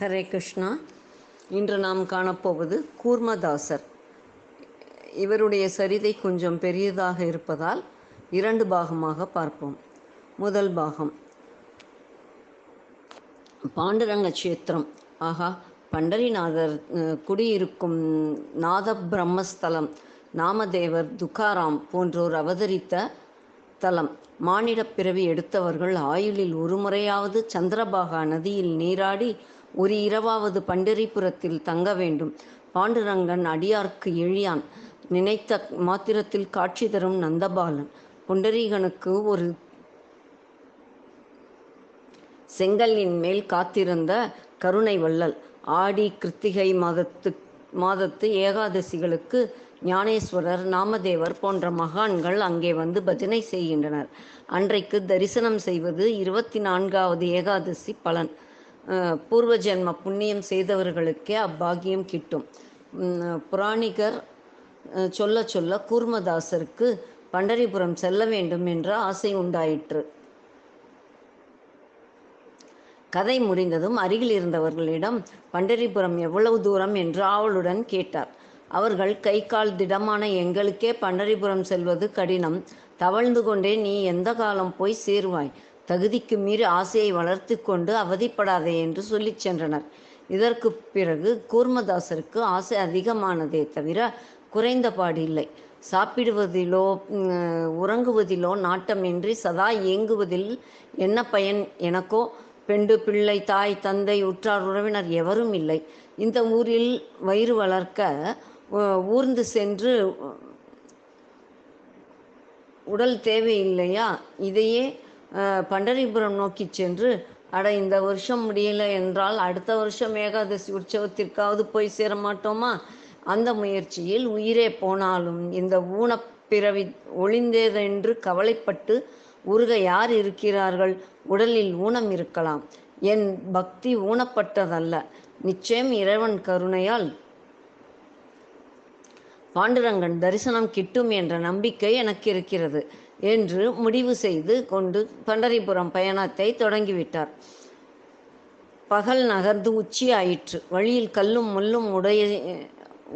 ஹரே கிருஷ்ணா. இன்று நாம் காணப்போவது கூர்மதாசர். இவருடைய சரிதை கொஞ்சம் பெரியதாக இருப்பதால் இரண்டு பாகமாக பார்ப்போம். முதல் பாகம். பாண்டுரங்க கஷேத்திரம். ஆகா பண்டரிநாதர் குடியிருக்கும் நாத பிரம்மஸ்தலம் நாமதேவர் துக்காராம் போன்றோர் அவதரித்த தலம். மானிடப் பிறவி எடுத்தவர்கள் ஆயுளில் ஒருமுறையாவது சந்திரபாகா நதியில் நீராடி ஒரு இரவாவது பண்டரிபுரத்தில் தங்க வேண்டும். பாண்டுரங்கன் அடியார்க்கு எழியான். நினைத்த மாத்திரத்தில் காட்சி தரும் நந்தபாலன். புண்டரீகனுக்கு ஒரு செங்கலின் மேல் காத்திருந்த கருணை வள்ளல். ஆடி கிருத்திகை மாதத்து மாதத்து ஏகாதசிகளுக்கு ஞானேஸ்வரர் நாமதேவர் போன்ற மகான்கள் அங்கே வந்து பஜனை செய்கின்றனர். அன்றைக்கு தரிசனம் செய்வது இருபத்தி நான்காவது ஏகாதசி பலன். பூர்வ ஜென்ம புண்ணியம் செய்தவர்களுக்கே அப்பாகியம் கிட்டும். புராணிகர் சொல்ல சொல்ல கூர்மதாசருக்கு பண்டரிபுரம் செல்ல வேண்டும் என்ற ஆசை உண்டாயிற்று. கதை முடிந்ததும் அருகில் இருந்தவர்களிடம் பண்டரிபுரம் எவ்வளவு தூரம்? என்று ஆவலுடன் கேட்டார். அவர்கள் கை கால் திடமான எங்களுக்கே பண்டரிபுரம் செல்வது கடினம். தவழ்ந்து கொண்டே நீ எந்த காலம் போய் சேருவாய்? தகுதிக்கு மீறி ஆசையை வளர்த்து கொண்டு அவதிப்படாதே என்று சொல்லிச் சென்றனர். இதற்கு பிறகு கூர்மதாசருக்கு ஆசை அதிகமானதே தவிர குறைந்தபாடு இல்லை. சாப்பிடுவதிலோ உறங்குவதிலோ நாட்டமின்றி சதா ஏங்குவதில் என்ன பயன் எனக்கோ? பெண்டு பிள்ளை தாய் தந்தை உற்றார் உறவினர் எவரும் இல்லை. இந்த ஊரில் வயிறு வளர்க்க ஊர்ந்து சென்று உடல் தேவையில்லையா? இதையே பண்டரிபுரம் நோக்கி சென்று அட இந்த வருஷம் முடியல என்றால் அடுத்த வருஷம் ஏகாதசி உற்சவத்திற்காவது போய் சேர மாட்டோமா அந்த முயற்சியில் உயிரே போனாலும் இந்த ஊனப்பிறவி ஒளிந்தேதென்று கவலைப்பட்டு உருக யார் இருக்கிறார்கள்? உடலில் ஊனம் இருக்கலாம். என் பக்தி ஊனப்பட்டதல்ல. நிச்சயம் இறைவன் கருணையால் பாண்டுரங்கன் தரிசனம் கிட்டும் என்ற நம்பிக்கை எனக்கு இருக்கிறது. என்று முடிவு செய்து கொண்டு பண்டரிபுரம் பயணத்தை தொடங்கிவிட்டார். பகல் நகர்ந்து உச்சி ஆயிற்று வழியில் கல்லும் முள்ளும் உடைய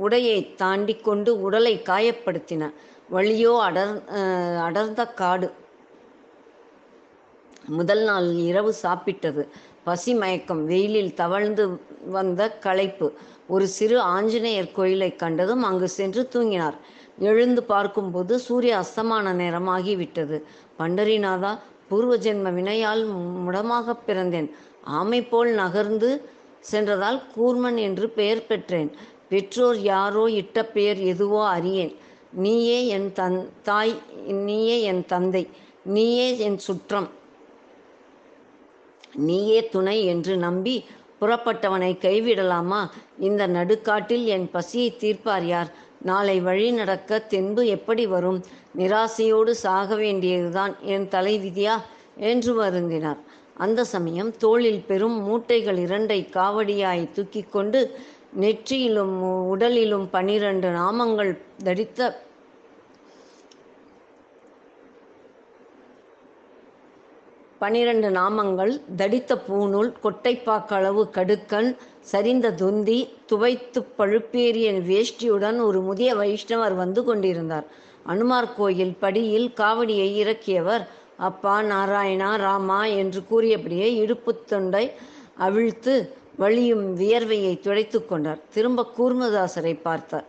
உடையை தாண்டி கொண்டு உடலை காயப்படுத்தின. வழியோ அடர் அடர்ந்த காடு. முதல் நாள் இரவு சாப்பிட்டது. பசி மயக்கம். வெயிலில் தவழ்ந்து வந்த களைப்பு. ஒரு சிறு ஆஞ்சநேயர் கோயிலை கண்டதும் அங்கு சென்று தூங்கினார். எழுந்து பார்க்கும்போது சூரிய அஸ்தமான நேரம் ஆகிவிட்டது. பண்டரிநாதா பூர்வ ஜென்ம வினையால் முடமாக பிறந்தேன். ஆமை போல் நகர்ந்து சென்றதால் கூர்மன் என்று பெயர் பெற்றேன். பெற்றோர் யாரோ இட்ட பெயர் எதுவோ அறியேன். நீயே என் தன் தாய் நீயே என் தந்தை நீயே என் சுற்றம். நீயே துணை என்று நம்பி புறப்பட்டவனை கைவிடலாமா? இந்த நடுக்காட்டில் என் பசியை தீர்ப்பார் யார்? நாளை வழி நடக்க தென்பு எப்படி வரும்? நிராசையோடு சாக வேண்டியதுதான் என் தலைவிதியா என்று வருந்தினார். அந்த சமயம் தோளில் பெரும் மூட்டைகள் இரண்டை காவடியாய் தூக்கி கொண்டு நெற்றியிலும் உடலிலும் பனிரெண்டு நாமங்கள் தடித்த பனிரெண்டு நாமங்கள் தடித்த பூநூல் கொட்டைப்பாக்களவு கடுக்கன் சரிந்த துந்தி துவைத்து பழுப்பேறிய வேஷ்டியுடன் ஒரு முதிய வைஷ்ணவர் வந்து கொண்டிருந்தார். அனுமார் கோயில் படியில் காவடியை இறக்கியவர் அப்பா நாராயணா ராமா என்று கூறியபடியே இடுப்பு தொண்டை அவிழ்த்து வழியும் வியர்வையை துடைத்து கொண்டார். திரும்ப கூர்மதாசரை பார்த்தார்.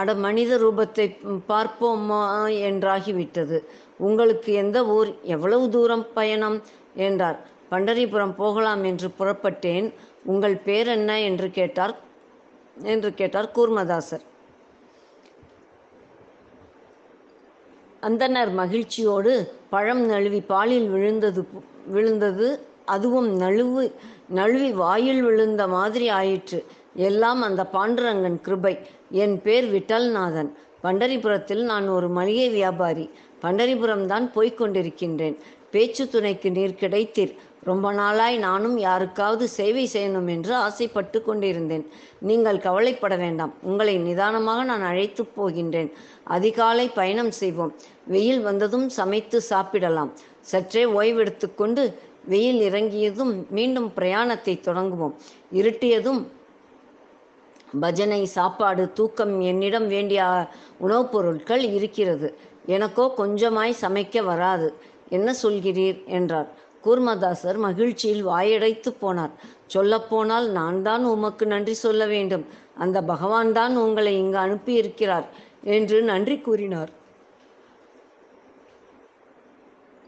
அட மனித ரூபத்தை பார்ப்போமா? என்றாகிவிட்டது. உங்களுக்கு எந்த ஊர் எவ்வளவு தூரம் பயணம்? என்றார். பண்டரிபுரம் போகலாம் என்று புறப்பட்டேன். உங்கள் பேர் என்ன? என்று கேட்டார். என்று கேட்டார் கூர்மதாசர். அந்தனர் மகிழ்ச்சியோடு பழம் நழுவி பாலில் விழுந்தது விழுந்தது. அதுவும் நழுவு நழுவி வாயில் விழுந்த மாதிரி ஆயிற்று. எல்லாம் அந்த பாண்டுரங்கன் கிருபை. என் பேர் விட்டல்நாதன். பண்டரிபுரத்தில் நான் ஒரு மளிகை வியாபாரி. பண்டரிபுரம் தான் போய்க் கொண்டிருக்கின்றேன். பேச்சு துணைக்கு நீர் கிடைத்தீர். ரொம்ப நாளாய் நானும் யாருக்காவது சேவை செய்யணும் என்று ஆசைப்பட்டு கொண்டிருந்தேன். நீங்கள் கவலைப்பட வேண்டாம். உங்களை நிதானமாக நான் அழைத்து போகின்றேன். அதிகாலை பயணம் செய்வோம். வெயில் வந்ததும் சமைத்து சாப்பிடலாம். சற்றே ஓய்வெடுத்துக்கொண்டு வெயில் இறங்கியதும் மீண்டும் பிரயாணத்தை தொடங்குவோம். இருட்டியதும் பஜனை சாப்பாடு தூக்கம் என்னிடம் வேண்டிய உணவுப் பொருட்கள் இருக்கிறது. எனக்கோ கொஞ்சமாய் சமைக்க வராது. என்ன சொல்கிறீர்? என்றார். கூர்மதாசர் மகிழ்ச்சியில் வாயடைத்து போனார். சொல்லப்போனால் நான் தான் உமக்கு நன்றி சொல்ல வேண்டும். அந்த பகவான் தான் உங்களை இங்கு அனுப்பியிருக்கிறார் என்று நன்றி கூறினார்.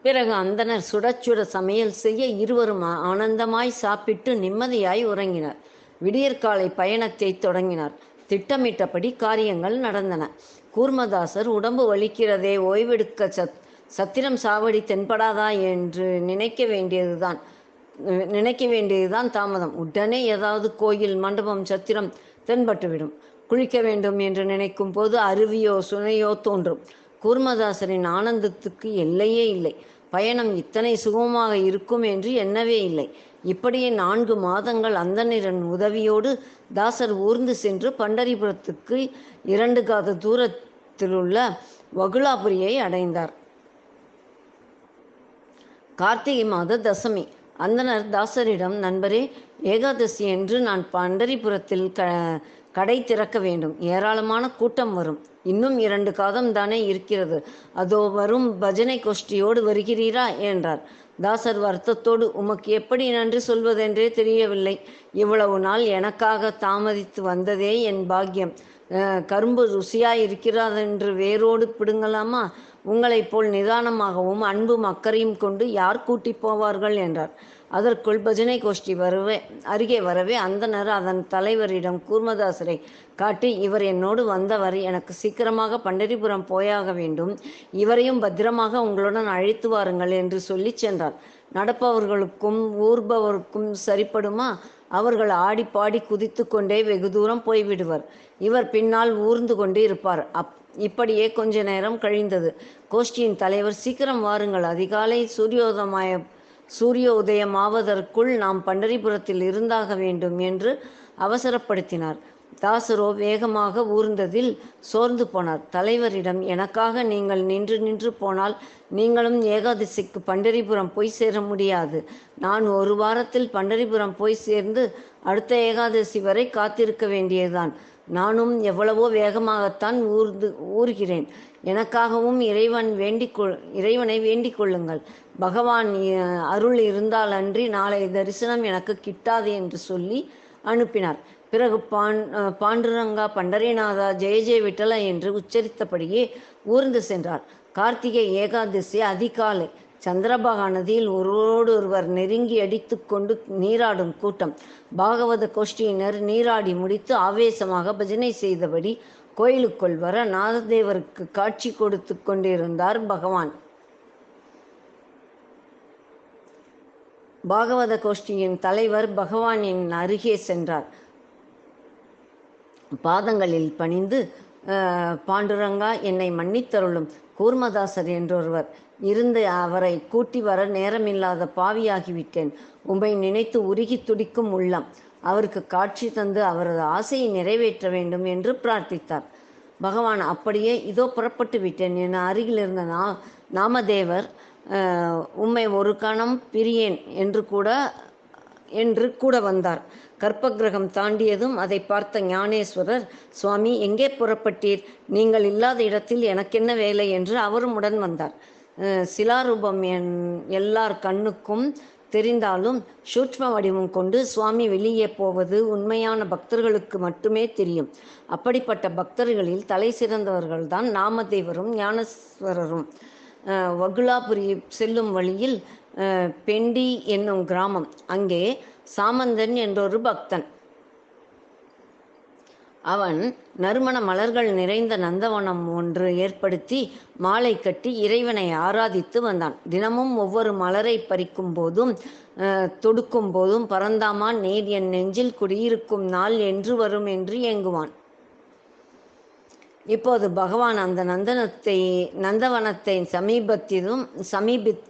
பிறகு அந்தனர் சுட சுட சமையல் செய்ய இருவரும் ஆனந்தமாய் சாப்பிட்டு நிம்மதியாய் உறங்கினர். விடியற்காலை பயணத்தை தொடங்கினார். திட்டமிட்டபடி காரியங்கள் நடந்தன. கூர்மதாசர் உடம்பு வலிக்கிறதே ஓய்வெடுக்க சத் சத்திரம் சாவடி தென்படாதா என்று நினைக்க வேண்டியதுதான். நினைக்க வேண்டியதுதான் தாமதம். உடனே ஏதாவது கோயில் மண்டபம் சத்திரம் தென்பட்டுவிடும். குளிக்க வேண்டும் என்று நினைக்கும் போது அருவியோ சுனையோ தோன்றும். கூர்மதாசரின் ஆனந்தத்துக்கு எல்லையே இல்லை. பயணம் இத்தனை சுகமாக இருக்கும் என்று எண்ணவே இல்லை. இப்படியே நான்கு மாதங்கள் அந்தனிரன் உதவியோடு தாசர் ஊர்ந்து சென்று பண்டரிபுரத்துக்கு இரண்டு காத தூரத்திலுள்ள வகுலாபுரியை அடைந்தார். கார்த்திகை மாத தசமி. அந்தனர் தாசரிடம் நண்பரே ஏகாதசி என்று நான் பண்டரிபுரத்தில் க கடை திறக்க வேண்டும். ஏராளமான கூட்டம் வரும். இன்னும் இரண்டு காதம் தானே இருக்கிறது. அதோ வரும் பஜனை கோஷ்டியோடு வருகிறீரா? என்றார். தாசர் வருத்தத்தோடு உமக்கு எப்படி நன்றி சொல்வதென்றே தெரியவில்லை. இவ்வளவு நாள் எனக்காக தாமதித்து வந்ததே என் பாக்கியம். கரும்பு ருசியாக இருக்கிறதென்று வேரோடு பிடுங்கலாமா? உங்களைப் போல் நிதானமாகவும் அன்பும் அக்கறையும் கொண்டு யார் கூட்டி போவார்கள் என்றார். அதற்குள் பஜனை கோஷ்டி வரவே அருகே வரவே அந்தனர் அதன் தலைவரிடம் கூர்மதாசரை காட்டி இவர் என்னோடு வந்தவர் எனக்கு சீக்கிரமாக பண்டரிபுரம் போயாக வேண்டும். இவரையும் பத்திரமாக உங்களுடன் அழைத்து வாருங்கள் என்று சொல்லிச் சென்றார். நடப்பவர்களுக்கும் ஊர்பவருக்கும் சரிப்படுமா? அவர்கள் ஆடி பாடி குதித்து கொண்டே வெகு தூரம் போய்விடுவர். இவர் பின்னால் ஊர்ந்து கொண்டு இருப்பார். அப் இப்படியே கொஞ்ச நேரம் கழிந்தது. கோஷ்டியின் தலைவர் சீக்கிரம் வாருங்கள். அதிகாலை சூரியோதமாய சூரிய உதயமாவதற்குள் நாம் பண்டரிபுரத்தில் இருந்தாக வேண்டும் என்று அவசரப்படுத்தினார். தாசரோ வேகமாக ஊர்ந்ததில் சோர்ந்து போனார். தலைவரிடம் எனக்காக நீங்கள் நின்று நின்று போனால் நீங்களும் ஏகாதசிக்கு பண்டரிபுரம் போய் சேர முடியாது. நான் ஒரு வாரத்தில் பண்டரிபுரம் போய் சேர்ந்து அடுத்த ஏகாதசி வரை காத்திருக்க வேண்டியதுதான். நானும் எவ்வளவோ வேகமாகத்தான் ஊர்ந்து ஊர்கிறேன் எனக்காகவும் இறைவன் வேண்டிக் கொள் இறைவனை வேண்டிக் கொள்ளுங்கள். பகவான் அருள் இருந்தால் அன்றி நாளை தரிசனம் எனக்கு கிட்டாது என்று சொல்லி அனுப்பினார். பிறகு பாண் பாண்டுரங்கா பண்டரிநாதா ஜெய ஜெய விட்டல என்று உச்சரித்தபடியே ஊர்ந்து சென்றார். கார்த்திகை ஏகாதசி அதிகாலை. சந்திரபாகா நதியில் ஒருவரோடு ஒருவர் நெருங்கி அடித்துக்கொண்டு நீராடும் கூட்டம். பாகவத கோஷ்டியினர் நீராடி முடித்து ஆவேசமாக பஜனை செய்தபடி கோயிலுக்குள் வர நாததேவருக்கு காட்சி கொடுத்து கொண்டிருந்தார் பகவான். பாகவத கோஷ்டியின் தலைவர் பகவானின் அருகே சென்றார். பாதங்களில் பணிந்து பாண்டுரங்கா என்னை மன்னித்தருளும். கூர்மதாசர் என்றொருவர். இருந்து அவரை கூட்டி வர நேரமில்லாத பாவியாகிவிட்டேன். உம்மை நினைத்து உருகி துடிக்கும் உள்ளம். அவருக்கு காட்சி தந்து அவரது ஆசையை நிறைவேற்ற வேண்டும் என்று பிரார்த்தித்தார். பகவான் அப்படியே இதோ புறப்பட்டு விட்டேன். என அருகில் இருந்த நா நாமதேவர் உம்மை ஒரு கணம் பிரியேன் என்று கூட என்று கூட வந்தார். கற்பகிரகம் தாண்டியதும் அதை பார்த்த ஞானேஸ்வரர் சுவாமி எங்கே புறப்பட்டீர்? நீங்கள் இல்லாத இடத்தில் எனக்கென்ன வேலை? என்று அவரும் உடன் வந்தார். சிலாரூபம் என் எல்லார் கண்ணுக்கும் தெரிந்தாலும் சூட்ச்ம வடிவம் கொண்டு சுவாமி வெளியே போவது உண்மையான பக்தர்களுக்கு மட்டுமே தெரியும். அப்படிப்பட்ட பக்தர்களில் தலை சிறந்தவர்கள்தான் நாமதேவரும் ஞானேஸ்வரரும். வகுலாபுரி செல்லும் வழியில் பெண்டி என்னும் கிராமம். அங்கே சாமந்தன் என்றொரு பக்தன். அவன் நறுமண மலர்கள் நிறைந்த நந்தவனம் ஒன்று ஏற்படுத்தி மாலை கட்டி இறைவனை ஆராதித்து வந்தான். தினமும் ஒவ்வொரு மலரை பறிக்கும் போதும் தொடுக்கும் போதும் பரந்தாமான் நேர் என் நெஞ்சில் குடியிருக்கும் நாள் என்று வரும் என்று ஏங்குவான். இப்போது பகவான் அந்த நந்தனத்தை நந்தவனத்தை சமீபத்திலும் சமீபித்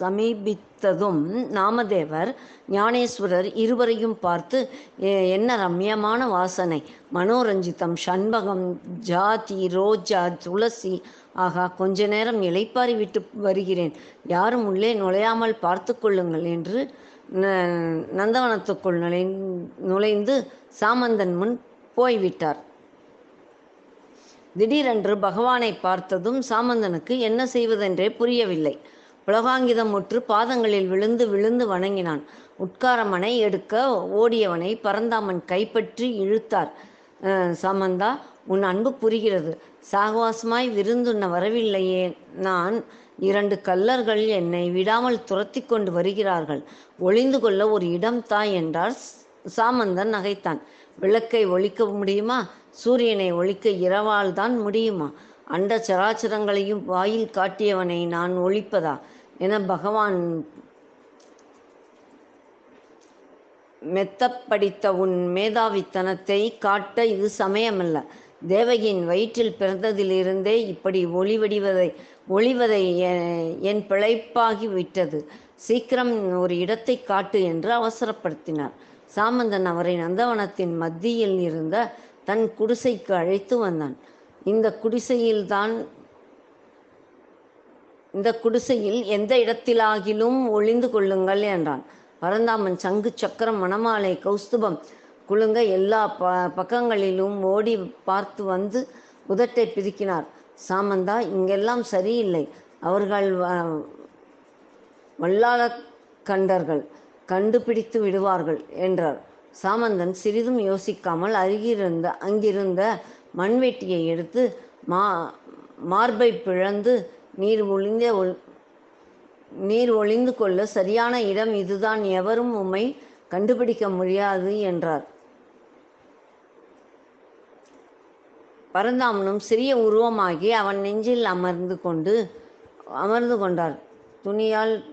சமீபித்ததும் நாமதேவர் ஞானேஸ்வரர் இருவரையும் பார்த்து "எ- என்ன ரம்யமான வாசனை. மனோரஞ்சிதம் சண்பகம் ஜாதி ரோஜா துளசி. ஆகா கொஞ்ச நேரம் இலைப்பாரி விட்டு வருகிறேன். யாரும் உள்ளே நுழையாமல் பார்த்து கொள்ளுங்கள் என்று ந- நந்தவனத்துக்குள் நுழை நுழைந்து சாமந்தன் முன் போய்விட்டார். திடீரென்று பகவானை பார்த்ததும் சாமந்தனுக்கு என்ன செய்வதென்றே புரியவில்லை. புலகாங்கிதமுற்று பாதங்களில் விழுந்து விழுந்து வணங்கினான். உட்காரமனை எடுக்க ஓடியவனை பரந்தாமன் கைப்பற்றி இழுத்தார். சமந்தா சாமந்தா உன் அன்பு புரிகிறது. சாகவாசமாய் விருந்துண்ண வரவில்லையே. நான் இரண்டு கல்லர்கள் என்னை விடாமல் துரத்தி கொண்டு வருகிறார்கள். ஒளிந்து கொள்ள ஒரு இடம் தா என்றார் சாமந்தன் நகைத்தான். விளக்கை ஒழிக்க முடியுமா? சூரியனை ஒழிக்க இரவால் தான் முடியுமா? அண்ட சராச்சரங்களையும் வாயில் காட்டியவனை நான் ஒழிப்பதா? என பகவான் மெத்தப்படித்த உன் மேதாவித்தனத்தை காட்ட இது சமயமல்ல. தேவகியின் வயிற்றில் பிறந்ததிலிருந்தே இப்படி ஒளிவடிவதை ஒளிவதை என் பிழைப்பாகி விட்டது. சீக்கிரம் ஒரு இடத்தை காட்டு என்று அவசரப்படுத்தினார். சாமந்தன் அவரை நந்தவனத்தின் மத்தியில் இருந்த தன் குடிசைக்கு அழைத்து வந்தான். இந்த குடிசையில்தான் இந்த குடிசையில் எந்த இடத்திலாகிலும் ஒளிந்து கொள்ளுங்கள் என்றான். பரந்தாமன் சங்கு சக்கரம் மணமாலை கௌஸ்துபம் குழுங்க எல்லா ப பக்கங்களிலும் ஓடி பார்த்து வந்து உதட்டை பிதுக்கினார். சாமந்தா இங்கெல்லாம் சரியில்லை. அவர்கள் வ- வல்லாள கண்டர்கள் கண்டுபிடித்து விடுவார்கள் என்றார். சாமந்தன் சிறிதும் யோசிக்காமல் அருகிருந்த அங்கிருந்த மண்வெட்டியை எடுத்து மா மார்பை பிளந்து நீர் ஒளிந்த ஒள்- நீர் ஒளிந்து கொள்ள சரியான இடம் இதுதான். எவரும் உம்மை கண்டுபிடிக்க முடியாது என்றார். பரந்தாமனும் சிறிய உருவமாகி அவன் நெஞ்சில் அமர்ந்து கொண்டு அமர்ந்து கொண்டார். துணியால்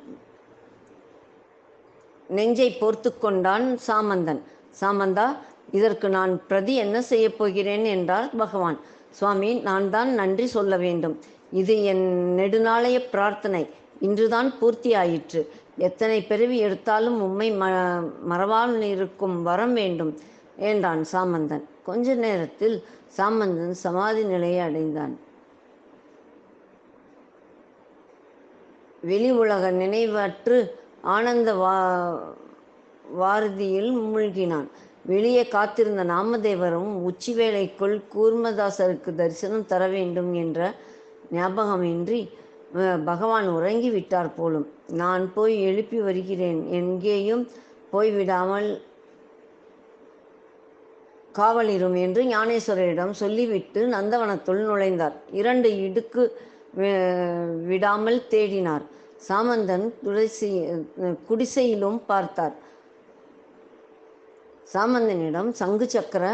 நெஞ்சை போர்த்து கொண்டான் சாமந்தன். சாமந்தா இதற்கு நான் பிரதி என்ன செய்யப் போகிறேன்? என்றார் பகவான். சுவாமி நான் தான் நன்றி சொல்ல வேண்டும். இது என் நெடுநாளைய பிரார்த்தனை. இன்றுதான் பூர்த்தியாயிற்று. எத்தனை பிறவி எடுத்தாலும் உம்மை ம மறவாமல் இருக்கும் வரம் வேண்டும் என்றான் சாமந்தன். கொஞ்ச நேரத்தில் சாமந்தன் சமாதி நிலையை அடைந்தான். வெளி உலக நினைவற்று ஆனந்த வா வாரதியில் மூழ்கினான். வெளியே காத்திருந்த நாமதேவரும் உச்சி வேளைக்குள் கூர்மதாசருக்கு தரிசனம் தர வேண்டும் என்ற ஞாபகமின்றி பகவான் உறங்கி விட்டார் போலும். நான் போய் எழுப்பி வருகிறேன். எங்கேயும் போய்விடாமல் காவலிரும் என்று ஞானேஸ்வரரிடம் சொல்லிவிட்டு நந்தவனத்துள் நுழைந்தார். இரண்டு இடுக்கு விடாமல் தேடினார். சாமந்தன் துளசி குடிசையிலும் பார்த்தார். சாமந்தனிடம் சங்கு சக்கர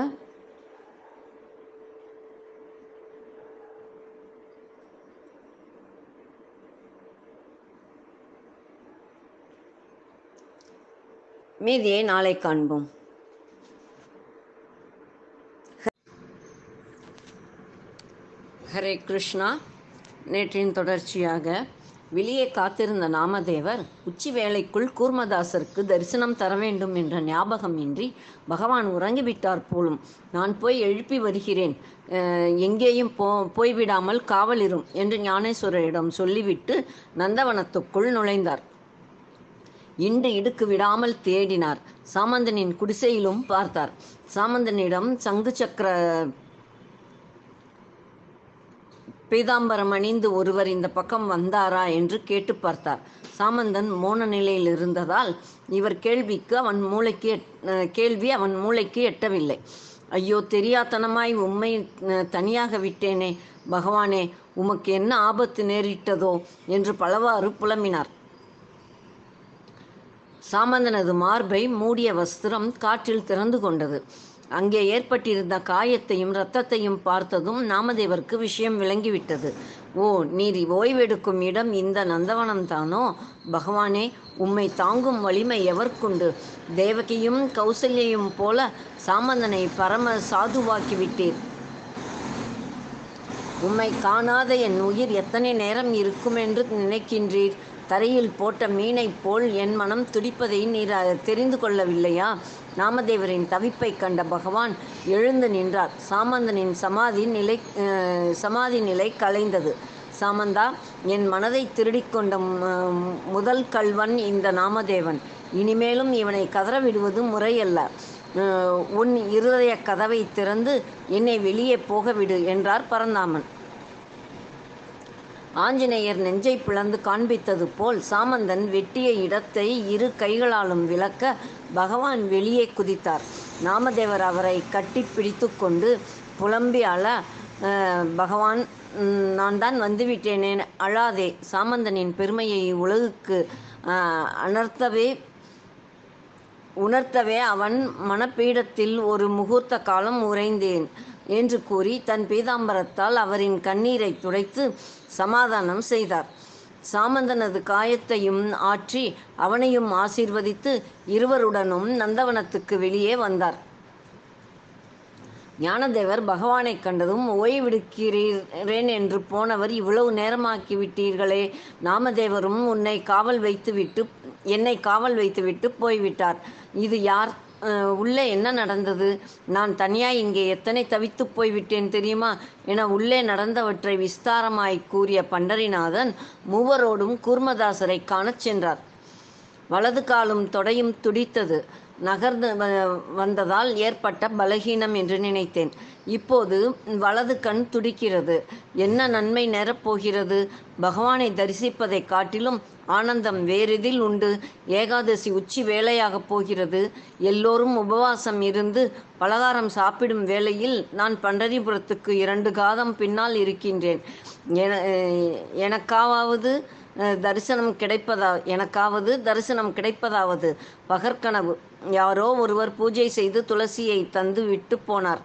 மீதியை நாளை காண்போம். ஹரே கிருஷ்ணா. நேற்றின் தொடர்ச்சியாக வெளியே காத்திருந்த நாமதேவர் உச்சி வேளைக்குள் கூர்மதாசருக்கு தரிசனம் தர வேண்டும் என்ற ஞாபகமின்றி பகவான் உறங்கிவிட்டார் போலும். நான் போய் எழுப்பி வருகிறேன். அஹ், எங்கேயும் போ போய்விடாமல் காவலிரும் என்று ஞானேஸ்வரரிடம் சொல்லிவிட்டு நந்தவனத்துக்குள் நுழைந்தார். இண்டு இடுக்கு விடாமல் தேடினார். சாமந்தனின் குடிசையிலும் பார்த்தார். சாமந்தனிடம் சங்கு சக்கர பீதாம்பரம் அணிந்து ஒருவர் இந்த பக்கம் வந்தாரா என்று கேட்டு பார்த்தார். சாமந்தன் மோன நிலையில் இருந்ததால் இவர் கேள்விக்கு அவன் மூளைக்கு கேள்வி அவன் மூளைக்கு எட்டவில்லை. ஐயோ தெரியாத்தனமாய் உம்மை தனியாக விட்டேனே. பகவானே உமக்கு என்ன ஆபத்து நேரிட்டதோ என்று பலவாறு புலம்பினார். சாமந்தனது மார்பை மூடிய வஸ்திரம் காற்றில் திறந்து கொண்டது. அங்கே ஏற்பட்டிருந்த காயத்தையும் இரத்தத்தையும் பார்த்ததும் நாமதேவருக்கு விஷயம் விளங்கிவிட்டது. ஓ நீர் ஓய்வெடுக்கும் இடம் இந்த நந்தவனம் தானோ? பகவானே உம்மை தாங்கும் வலிமை எவர்க்குண்டு? தேவகியும் கௌசல்யையும் போல சாமந்தனை பரம சாதுவாக்கி விட்டீர் உம்மை காணாத என் உயிர் எத்தனை நேரம் இருக்கும் என்று நினைக்கின்றீர்? தரையில் போட்ட மீனைப் போல் என் மனம் துடிப்பதை நீர் தெரிந்து கொள்ளவில்லையா? நாமதேவரின் தவிப்பை கண்ட பகவான் எழுந்து நின்றார். சாமந்தனின் சமாதி நிலை சமாதி நிலை கலைந்தது. சாமந்தா என் மனதை திருடிக்கொண்ட முதல் கள்வன் இந்த நாமதேவன். இனிமேலும் இவனை கதற விடுவது முறையல்ல. உன் இருதய கதவை திறந்து என்னை வெளியே போக விடு என்றார் பரந்தாமன். ஆஞ்சநேயர் நெஞ்சை பிளந்து காண்பித்தது போல் சாமந்தன் வெட்டிய இடத்தை இரு கைகளாலும் விளக்க பகவான் வெளியே குதித்தார். நாமதேவர் அவரை கட்டி பிடித்து கொண்டு புலம்பி அழ பகவான் நான் தான் வந்துவிட்டேனே அழாதே சாமந்தனின் பெருமையை உலகுக்கு அனர்த்தவே உணர்த்தவே அவன் மனப்பீடத்தில் ஒரு முகூர்த்த காலம் உறைந்தேன் என்று கூறி தன் பீதாம்பரத்தால் அவரின் கண்ணீரை துடைத்து சமாதானம் செய்தார். சாமந்தனது காயத்தையும் ஆற்றி அவனையும் ஆசீர்வதித்து இருவருடனும் நந்தவனத்துக்கு வெளியே வந்தார். ஞானதேவர் பகவானை கண்டதும் ஓய்வெடுக்கிறேன் என்று போனவர் இவ்வளவு நேரமாக்கி விட்டீர்களே நாமதேவரும் உன்னை காவல் வைத்துவிட்டு என்னை காவல் வைத்துவிட்டு போய்விட்டார். இது யார்? உள்ளே என்ன நடந்தது? நான் தனியாய் இங்கே எத்தனை தவித்து போய்விட்டேன் தெரியுமா? என உள்ளே நடந்தவற்றை விஸ்தாரமாய் கூறிய பண்டரிநாதன் மூவரோடும் கூர்மதாசரை காணச் சென்றார். வலது காலும் தொடையும் துடித்தது. நகர்ந்து வ- வந்ததால் ஏற்பட்ட பலகீனம் என்று நினைத்தேன். இப்போது வலது கண் துடிக்கிறது. என்ன நன்மை நேரப்போகிறது பகவானை தரிசிப்பதைக் காட்டிலும் ஆனந்தம் வேறெதில் உண்டு. ஏகாதசி உச்சி வேலையாகப் போகிறது. எல்லோரும் உபவாசம் இருந்து பலகாரம் சாப்பிடும் வேளையில் நான் பண்டரிபுரத்துக்கு இரண்டு காதம் பின்னால் இருக்கின்றேன். என- எனக்காவது தரிசனம் கிடைப்பதா எனக்காவது தரிசனம் கிடைப்பதாவது பகற்கனவு. யாரோ ஒருவர் பூஜை செய்து துளசியை தந்து விட்டு போனார்.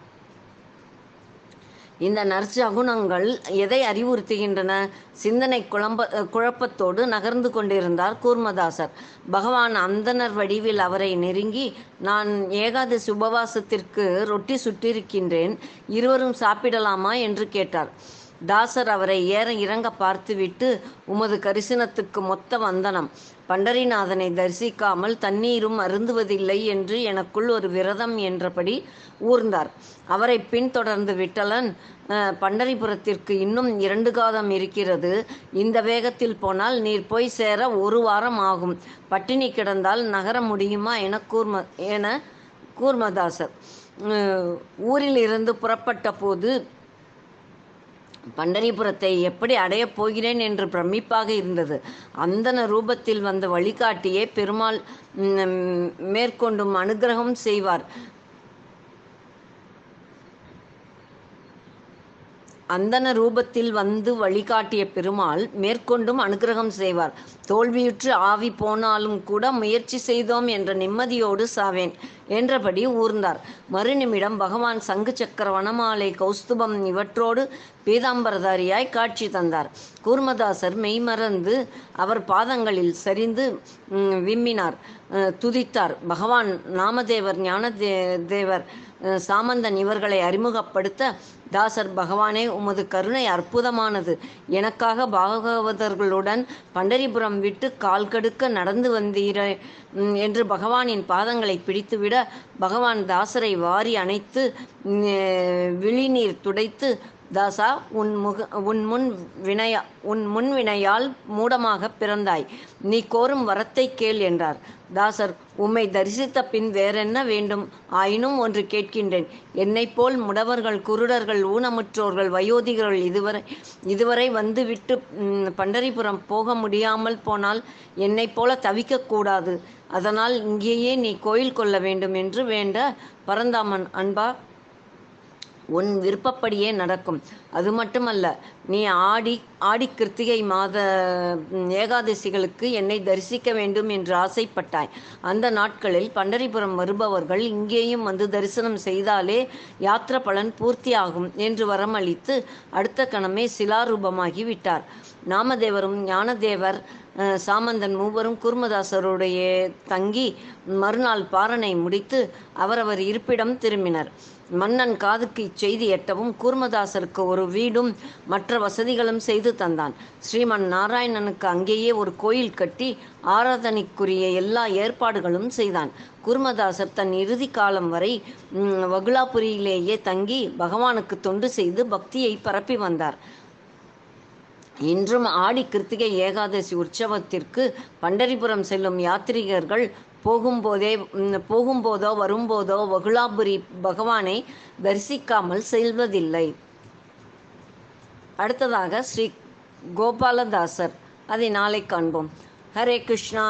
இந்த நற்சகுனங்கள் எதை அறிவுறுத்துகின்றன? சிந்தனை குழம்ப குழப்பத்தோடு நகர்ந்து கொண்டிருந்தார் கூர்மதாசர். பகவான் அந்தனர் வடிவில் அவரை நெருங்கி நான் ஏகாதசி உபவாசத்திற்கு ரொட்டி சுட்டிருக்கின்றேன் இருவரும் சாப்பிடலாமா? என்று கேட்டார். தாசர் அவரை ஏற இறங்க பார்த்துவிட்டு உமது கரிசனத்துக்கு மொத்த வந்தனம். பண்டரிநாதனை தரிசிக்காமல் தண்ணீரும் அருந்துவதில்லை என்று எனக்குள் ஒரு விரதம் என்றபடி ஊர்ந்தார். அவரை பின்தொடர்ந்து விட்டலன் பண்டரிபுரத்திற்கு இன்னும் இரண்டு காதம் இருக்கிறது. இந்த வேகத்தில் போனால் நீர் போய் சேர ஒரு வாரம் ஆகும். பட்டினி கிடந்தால் நகர முடியுமா என கூர்ம என கூர்மதாசர். ஊரில் இருந்து புறப்பட்ட போது பண்டரிபுரத்தை எப்படி அடையப் போகிறேன் என்று பிரமிப்பாக இருந்தது. அந்தன ரூபத்தில் வந்த வழிகாட்டியே பெருமாள் மேற்கொண்டும் அனுகிரகம் செய்வார். அந்தன ரூபத்தில் வந்து வழிகாட்டிய பெருமாள் மேற்கொண்டும் அனுக்கிரகம் செய்வார். தோல்வியுற்று ஆவி போனாலும் கூட முயற்சி செய்தோம் என்ற நிம்மதியோடு சாவேன். என்றபடி ஊர்ந்தார். மறுநிமிடம் பகவான் சங்கு சக்கர வனமாலை கௌஸ்துபம் இவற்றோடு பீதாம்பரதாரியாய் காட்சி தந்தார். கூர்மதாசர் மெய்மறந்து அவர் பாதங்களில் சரிந்து விம்மினார் துதித்தார். பகவான் நாமதேவர் ஞான தேவர் சாமந்தன் இவர்களை அறிமுகப்படுத்த தாசர் பகவானே உமது கருணை அற்புதமானது. எனக்காக பாகவதர்களுடன் பண்டரிபுரம் விட்டு கால் கடுக்க நடந்து வந்தீரே என்று பகவானின் பாதங்களை பிடித்துவிட பகவான் தாசரை வாரி அணைத்து விழிநீர் துடைத்து தாசா உன் முக உன் முன் வினையா உன் முன் வினையால் மூடமாக பிறந்தாய். நீ கோரும் வரத்தை கேள் என்றார். தாசர் உம்மை தரிசித்த பின் வேறென்ன வேண்டும்? ஆயினும் ஒன்று கேட்கின்றேன். என்னைப் போல் முடவர்கள் குருடர்கள் ஊனமுற்றோர்கள் வயோதிகர்கள் இதுவரை இதுவரை வந்து விட்டு பண்டரிபுரம் போக முடியாமல் போனால் என்னைப் போல தவிக்கக்கூடாது அதனால் இங்கேயே நீ கோயில் கொள்ள வேண்டும் என்று வேண்ட பரந்தாமன் அன்பா உன் விருப்பப்படியே நடக்கும். அது மட்டுமல்ல நீ ஆடி ஆடி கிருத்திகை மாத ஏகாதசிகளுக்கு என்னை தரிசிக்க வேண்டும் என்று ஆசைப்பட்டாய். அந்த நாட்களில் பண்டரிபுரம் வருபவர்கள் இங்கேயும் வந்து தரிசனம் செய்தாலே யாத்திர பலன் பூர்த்தியாகும் என்று வரமளித்து அடுத்த கணமே சிலாரூபமாகி விட்டார். நாமதேவரும் ஞானதேவர் சாமந்தன் மூவரும் குருமதாசருடைய தங்கி மறுநாள் பாரனை முடித்து அவரவர் இருப்பிடம் திரும்பினர். மன்னன் காதுக்கு இச்செய்தி எட்டவும் கூர்மதாசருக்கு ஒரு வீடும் மற்ற வசதிகளும் செய்து தந்தான். ஸ்ரீமன் நாராயணனுக்கு அங்கேயே ஒரு கோயில் கட்டி ஆராதனைக்குரிய எல்லா ஏற்பாடுகளும் செய்தான். கூர்மதாசர் தன் இறுதி காலம் வரை வகுலாபுரியிலேயே தங்கி பகவானுக்கு தொண்டு செய்து பக்தியை பரப்பி வந்தார். இன்றும் ஆடி கிருத்திகை ஏகாதசி உற்சவத்திற்கு பண்டரிபுரம் செல்லும் யாத்ரீகர்கள் போகும்போதே போகும்போதோ வரும்போதோ வகுலாபுரி பகவானை தரிசிக்காமல் செல்வதில்லை. அடுத்ததாக ஸ்ரீ கோபாலதாசர். அதை நாளை காண்போம். ஹரே கிருஷ்ணா.